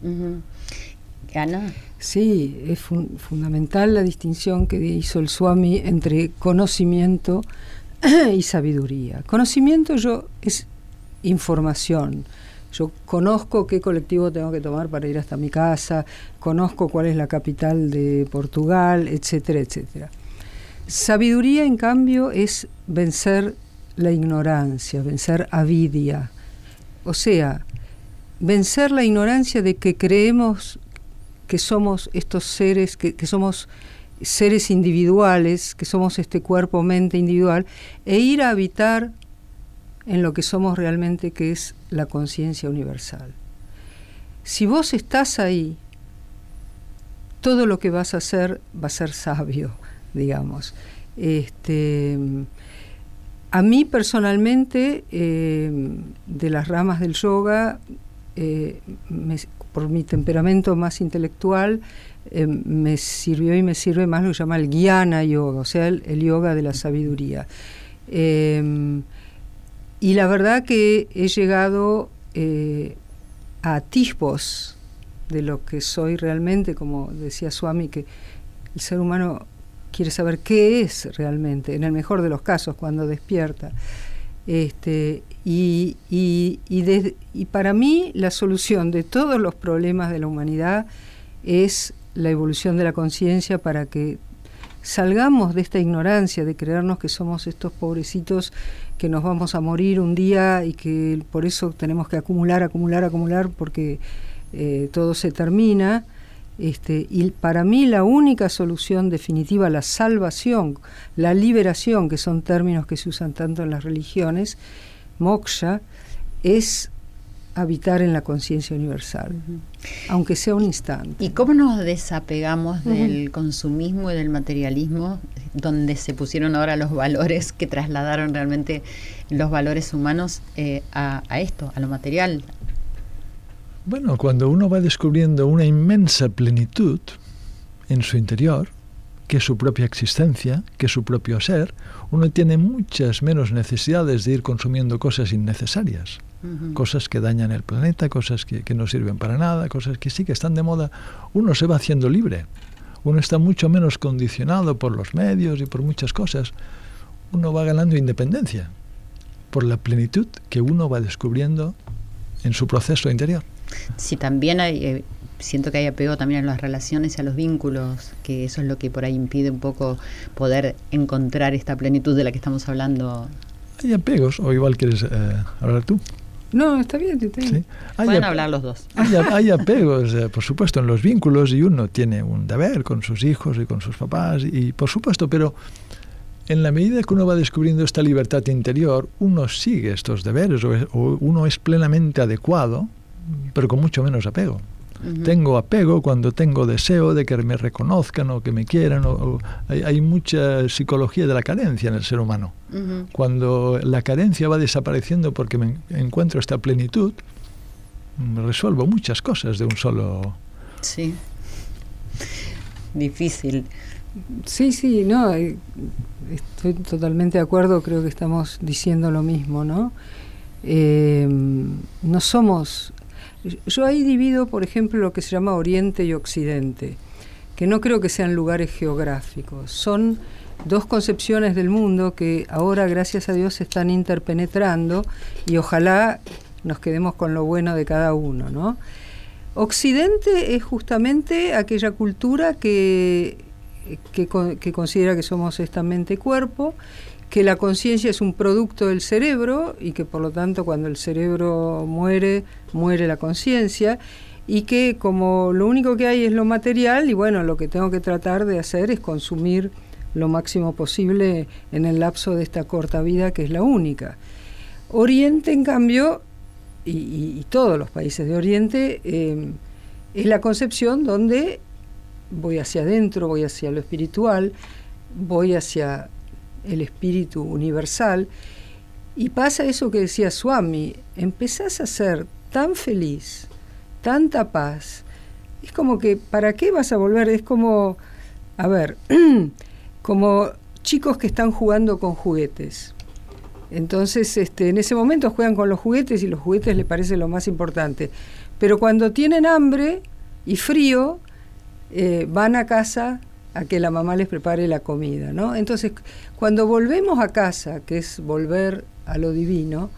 Ana. Sí, es fundamental la distinción que hizo el Swami entre conocimiento y sabiduría. Conocimiento yo es información, yo conozco qué colectivo tengo que tomar para ir hasta mi casa, conozco cuál es la capital de Portugal, etcétera, etcétera. Sabiduría, en cambio, es vencer la ignorancia, vencer avidia. O sea, vencer la ignorancia de que creemos que somos estos seres, que, somos seres individuales, que somos este cuerpo-mente individual, e ir a habitar en lo que somos realmente, que es la conciencia universal. Si vos estás ahí, todo lo que vas a hacer va a ser sabio, digamos. Este, a mí personalmente, eh, de las ramas del yoga, eh, por mi temperamento más intelectual, eh, me sirvió y me sirve más lo que se llama el guiana yoga, o sea, el, el yoga de la sabiduría. Y la verdad que he llegado eh, a atisbos de lo que soy realmente, como decía Swami, que el ser humano quiere saber qué es realmente, en el mejor de los casos, cuando despierta. Este, y, y, y para mí la solución de todos los problemas de la humanidad es la evolución de la conciencia para que salgamos de esta ignorancia, de creernos que somos estos pobrecitos que nos vamos a morir un día y que por eso tenemos que acumular, acumular, acumular, porque eh, todo se termina. Este, y para mí la única solución definitiva, la salvación, la liberación, que son términos que se usan tanto en las religiones, moksha, es habitar en la conciencia universal, aunque sea un instante. ¿Y cómo nos desapegamos del consumismo y del materialismo, donde se pusieron ahora los valores que trasladaron realmente los valores humanos eh, a, a esto, a lo material? Bueno, cuando uno va descubriendo una inmensa plenitud en su interior, que es su propia existencia, que es su propio ser, uno tiene muchas menos necesidades de ir consumiendo cosas innecesarias cosas que dañan el planeta, cosas que, que, no sirven para nada, cosas que sí que están de moda, uno se va haciendo libre. Uno está mucho menos condicionado por los medios y por muchas cosas. Uno va ganando independencia por la plenitud que uno va descubriendo en su proceso interior. Sí, también hay, eh, siento que hay apego también a las relaciones y a los vínculos, que eso es lo que por ahí impide un poco poder encontrar esta plenitud de la que estamos hablando. Hay apegos, o igual quieres eh, hablar tú. No, está bien, te sí. Pueden hablar los dos. Hay, hay apegos, eh, por supuesto, en los vínculos y uno tiene un deber con sus hijos y con sus papás, y por supuesto, pero en la medida que uno va descubriendo esta libertad interior, uno sigue estos deberes o, o uno es plenamente adecuado, pero con mucho menos apego. Tengo apego cuando tengo deseo de que me reconozcan o que me quieran. O, hay, hay, mucha psicología de la carencia en el ser humano. Cuando la carencia va desapareciendo porque me encuentro esta plenitud, resuelvo muchas cosas de un solo... Sí. Difícil. Sí, sí, no, eh, estoy totalmente de acuerdo, creo que estamos diciendo lo mismo, ¿no? Eh, no somos yo ahí divido, por ejemplo, lo que se llama Oriente y Occidente, que no creo que sean lugares geográficos, son dos concepciones del mundo que ahora, gracias a Dios, se están interpenetrando y ojalá nos quedemos con lo bueno de cada uno, ¿no? Occidente es justamente aquella cultura que, que, que considera que somos esta mente-cuerpo que la conciencia es un producto del cerebro y que por lo tanto cuando el cerebro muere, muere la conciencia y que como lo único que hay es lo material y bueno, lo que tengo que tratar de hacer es consumir lo máximo posible en el lapso de esta corta vida que es la única. Oriente, en cambio, y, todos los países de Oriente, eh, es la concepción donde voy hacia adentro, voy hacia lo espiritual, voy hacia el espíritu universal, y pasa eso que decía Swami, empezás a ser tan feliz, tanta paz, es como que, ¿para qué vas a volver? Es como, a ver, como chicos que están jugando con juguetes. Entonces, este, en ese momento juegan con los juguetes y los juguetes les parece lo más importante. Pero cuando tienen hambre y frío, eh, van a casa a que la mamá les prepare la comida, ¿no? Entonces, cuando volvemos a casa, que es volver a lo divino,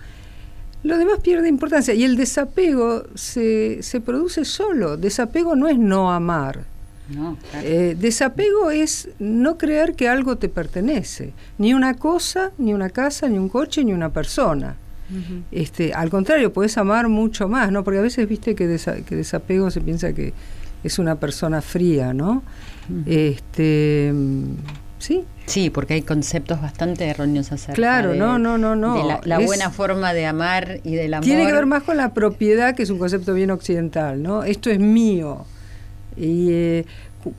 lo demás pierde importancia y el desapego se, se produce solo. Desapego no es no amar. No, eh, desapego es no creer que algo te pertenece, ni una cosa, ni una casa, ni un coche, ni una persona. este, al contrario, puedes amar mucho más, ¿no? Porque a veces viste que, que desapego se piensa que es una persona fría, ¿no? Este, sí. Sí, porque hay conceptos bastante erróneos acerca Claro, no, no, no, no. De la, buena forma de amar y del amor. Tiene que ver más con la propiedad, que es un concepto bien occidental, ¿no? Esto es mío. Y eh,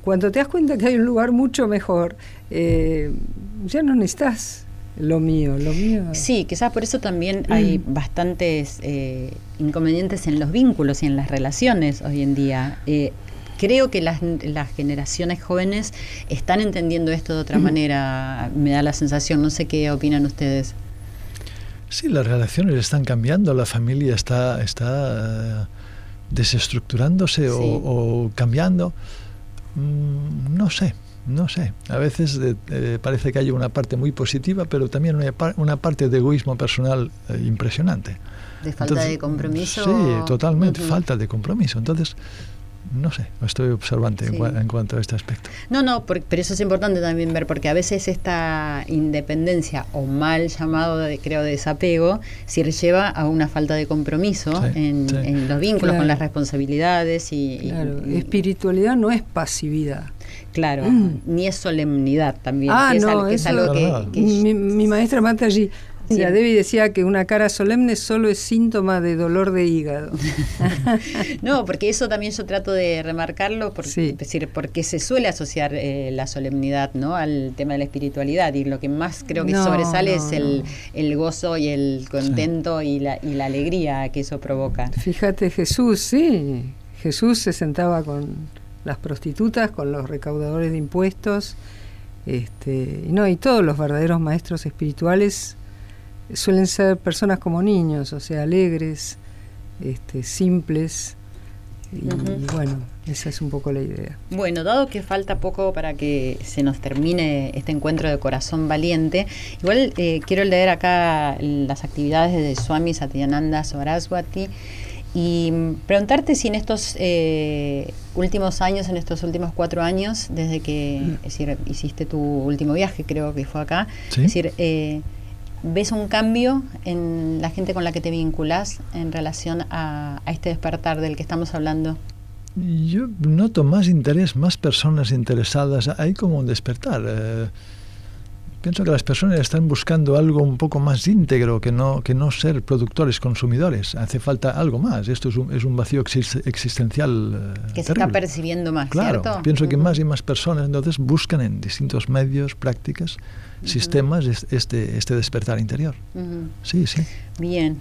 cuando te das cuenta que hay un lugar mucho mejor, eh, ya no necesitas lo mío, lo mío. Sí, quizás por eso también hay mm. bastantes eh, inconvenientes en los vínculos y en las relaciones hoy en día creo que las, las, generaciones jóvenes están entendiendo esto de otra manera, me da la sensación, no sé qué opinan ustedes. Sí, las relaciones están cambiando, la familia está, está eh, desestructurándose sí. o, o, cambiando. Mm, no sé, no sé. A veces eh, eh, parece que hay una parte muy positiva, pero también una, una parte de egoísmo personal eh, impresionante. ¿De falta Entonces, de compromiso? Sí, totalmente, uh -huh. falta de compromiso. Entonces, no sé, estoy observante en en, cuanto a este aspecto. No, no, por- pero eso es importante también ver, porque a veces esta independencia o mal llamado, de, creo, desapego, si lleva a una falta de compromiso Sí, en, sí. en los vínculos Claro. con las responsabilidades y, Claro, y- espiritualidad no es pasividad. claro, Mm. ni es solemnidad también, Ah, que es, no, algo, que es eso- algo que- Verdad. que- Mi, mi maestra Mata allí, Sí. Debbie decía que una cara solemne solo es síntoma de dolor de hígado. No, porque eso también yo trato de remarcarlo, Sí. es decir, porque se suele asociar eh, la solemnidad ¿no? al tema de la espiritualidad y lo que más creo que No, sobresale no, es el, el gozo y el contento y, la, y la alegría que eso provoca. Fíjate, Jesús, sí, Jesús se sentaba con las prostitutas, con los recaudadores de impuestos, este, no, y todos los verdaderos maestros espirituales suelen ser personas como niños, o sea, alegres, este, simples, y, y bueno, esa es un poco la idea. Bueno, dado que falta poco para que se nos termine este encuentro de corazón valiente, igual eh, quiero leer acá las actividades de Swami Satyananda Saraswati y preguntarte si en estos eh, últimos años, en estos últimos cuatro años, desde que Mm. es decir, hiciste tu último viaje, creo que fue acá, Sí. es decir, eh, ¿ves un cambio en la gente con la que te vinculás en relación a, a este despertar del que estamos hablando? Yo noto más interés, más personas interesadas. Hay como un despertar. eh, pienso que las personas están buscando algo un poco más íntegro que no, que no ser productores, consumidores. Hace falta algo más. Esto es un, es un vacío exis- existencial. eh, Que se está terrible. percibiendo más, Claro, ¿cierto? pienso que Ujú. más y más personas entonces buscan en distintos medios, prácticas, sistemas es- este, este despertar interior. Sí, sí. Bien,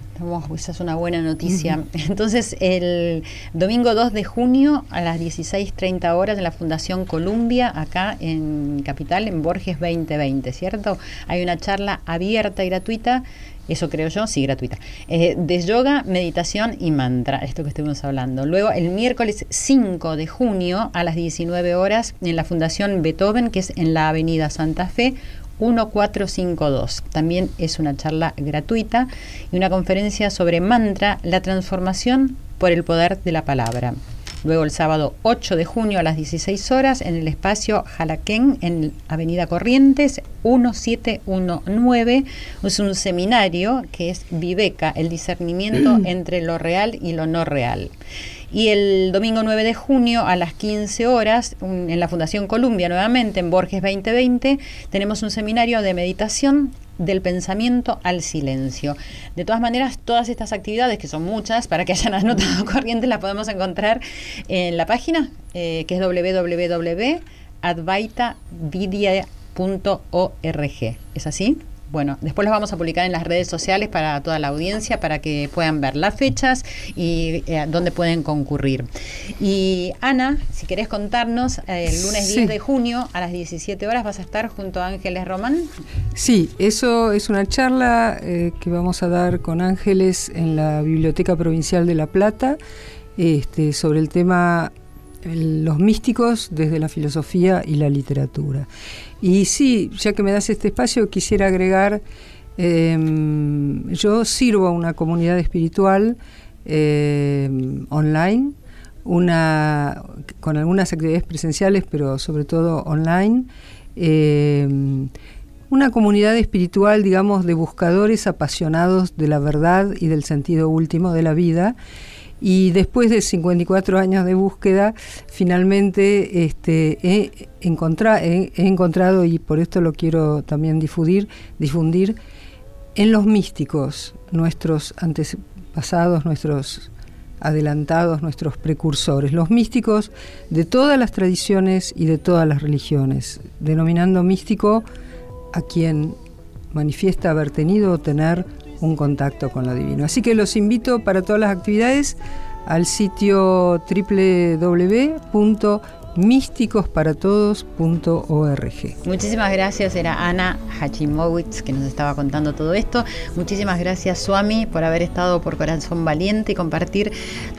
esa es una buena noticia. Entonces, el domingo 2 de junio a las 16.30 horas en la Fundación Columbia, acá en Capital, en Borges 2020, ¿cierto? Hay una charla abierta y gratuita, eso creo yo, sí, gratuita, eh, de yoga, meditación y mantra, esto que estuvimos hablando. Luego, el miércoles 5 de junio a las 19 horas en la Fundación Beethoven, que es en la Avenida Santa Fe, 1452. También es una charla gratuita y una conferencia sobre mantra, la transformación por el poder de la palabra. Luego el sábado 8 de junio a las 16 horas en el espacio Jalaquén en Avenida Corrientes 1719 es un seminario que es Viveca, el discernimiento entre lo real y lo no real. Y el domingo 9 de junio a las 15 horas, un- en la Fundación Columbia, nuevamente en Borges 2020, tenemos un seminario de meditación del pensamiento al silencio. De todas maneras, todas estas actividades, que son muchas, para que hayan anotado corrientes, las podemos encontrar en la página, eh, que es www.advaitavidya.org. ¿Es así? Bueno, después los vamos a publicar en las redes sociales para toda la audiencia, para que puedan ver las fechas y eh, dónde pueden concurrir. Y Ana, si querés contarnos, eh, el lunes Sí. 10 de junio a las 17 horas vas a estar junto a Ángeles Román. Sí, eso es una charla eh, que vamos a dar con Ángeles en la Biblioteca Provincial de La Plata este, sobre el tema los místicos desde la filosofía y la literatura. Y sí, ya que me das este espacio, quisiera agregar, em, yo sirvo a una comunidad espiritual em, online, una, con algunas actividades presenciales, pero sobre todo online. em, una comunidad espiritual, digamos, de buscadores apasionados de la verdad y del sentido último de la vida. Y después de 54 años de búsqueda, finalmente este, he, he encontrado, y por esto lo quiero también difundir, difundir en los místicos, nuestros antepasados, nuestros adelantados, nuestros precursores, los místicos de todas las tradiciones y de todas las religiones, denominando místico a quien manifiesta haber tenido o tener un contacto con lo divino. Así que los invito para todas las actividades al sitio www.místicosparatodos.org. Muchísimas gracias, era Ana Hachimowitz que nos estaba contando todo esto. Muchísimas gracias, Swami, por haber estado por Corazón Valiente y compartir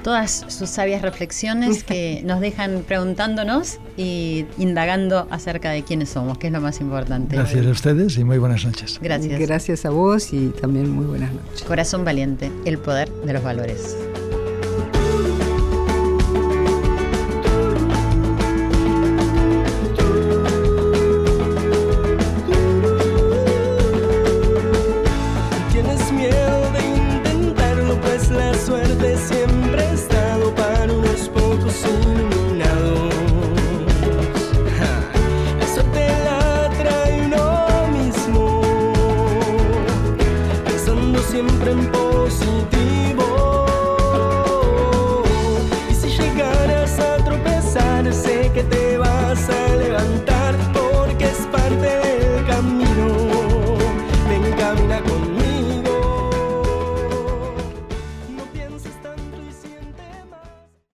todas sus sabias reflexiones que nos dejan preguntándonos y indagando acerca de quiénes somos, que es lo más importante. Gracias a ustedes y muy buenas noches. Gracias. Gracias a vos y también muy buenas noches. Corazón Valiente, el poder de los valores.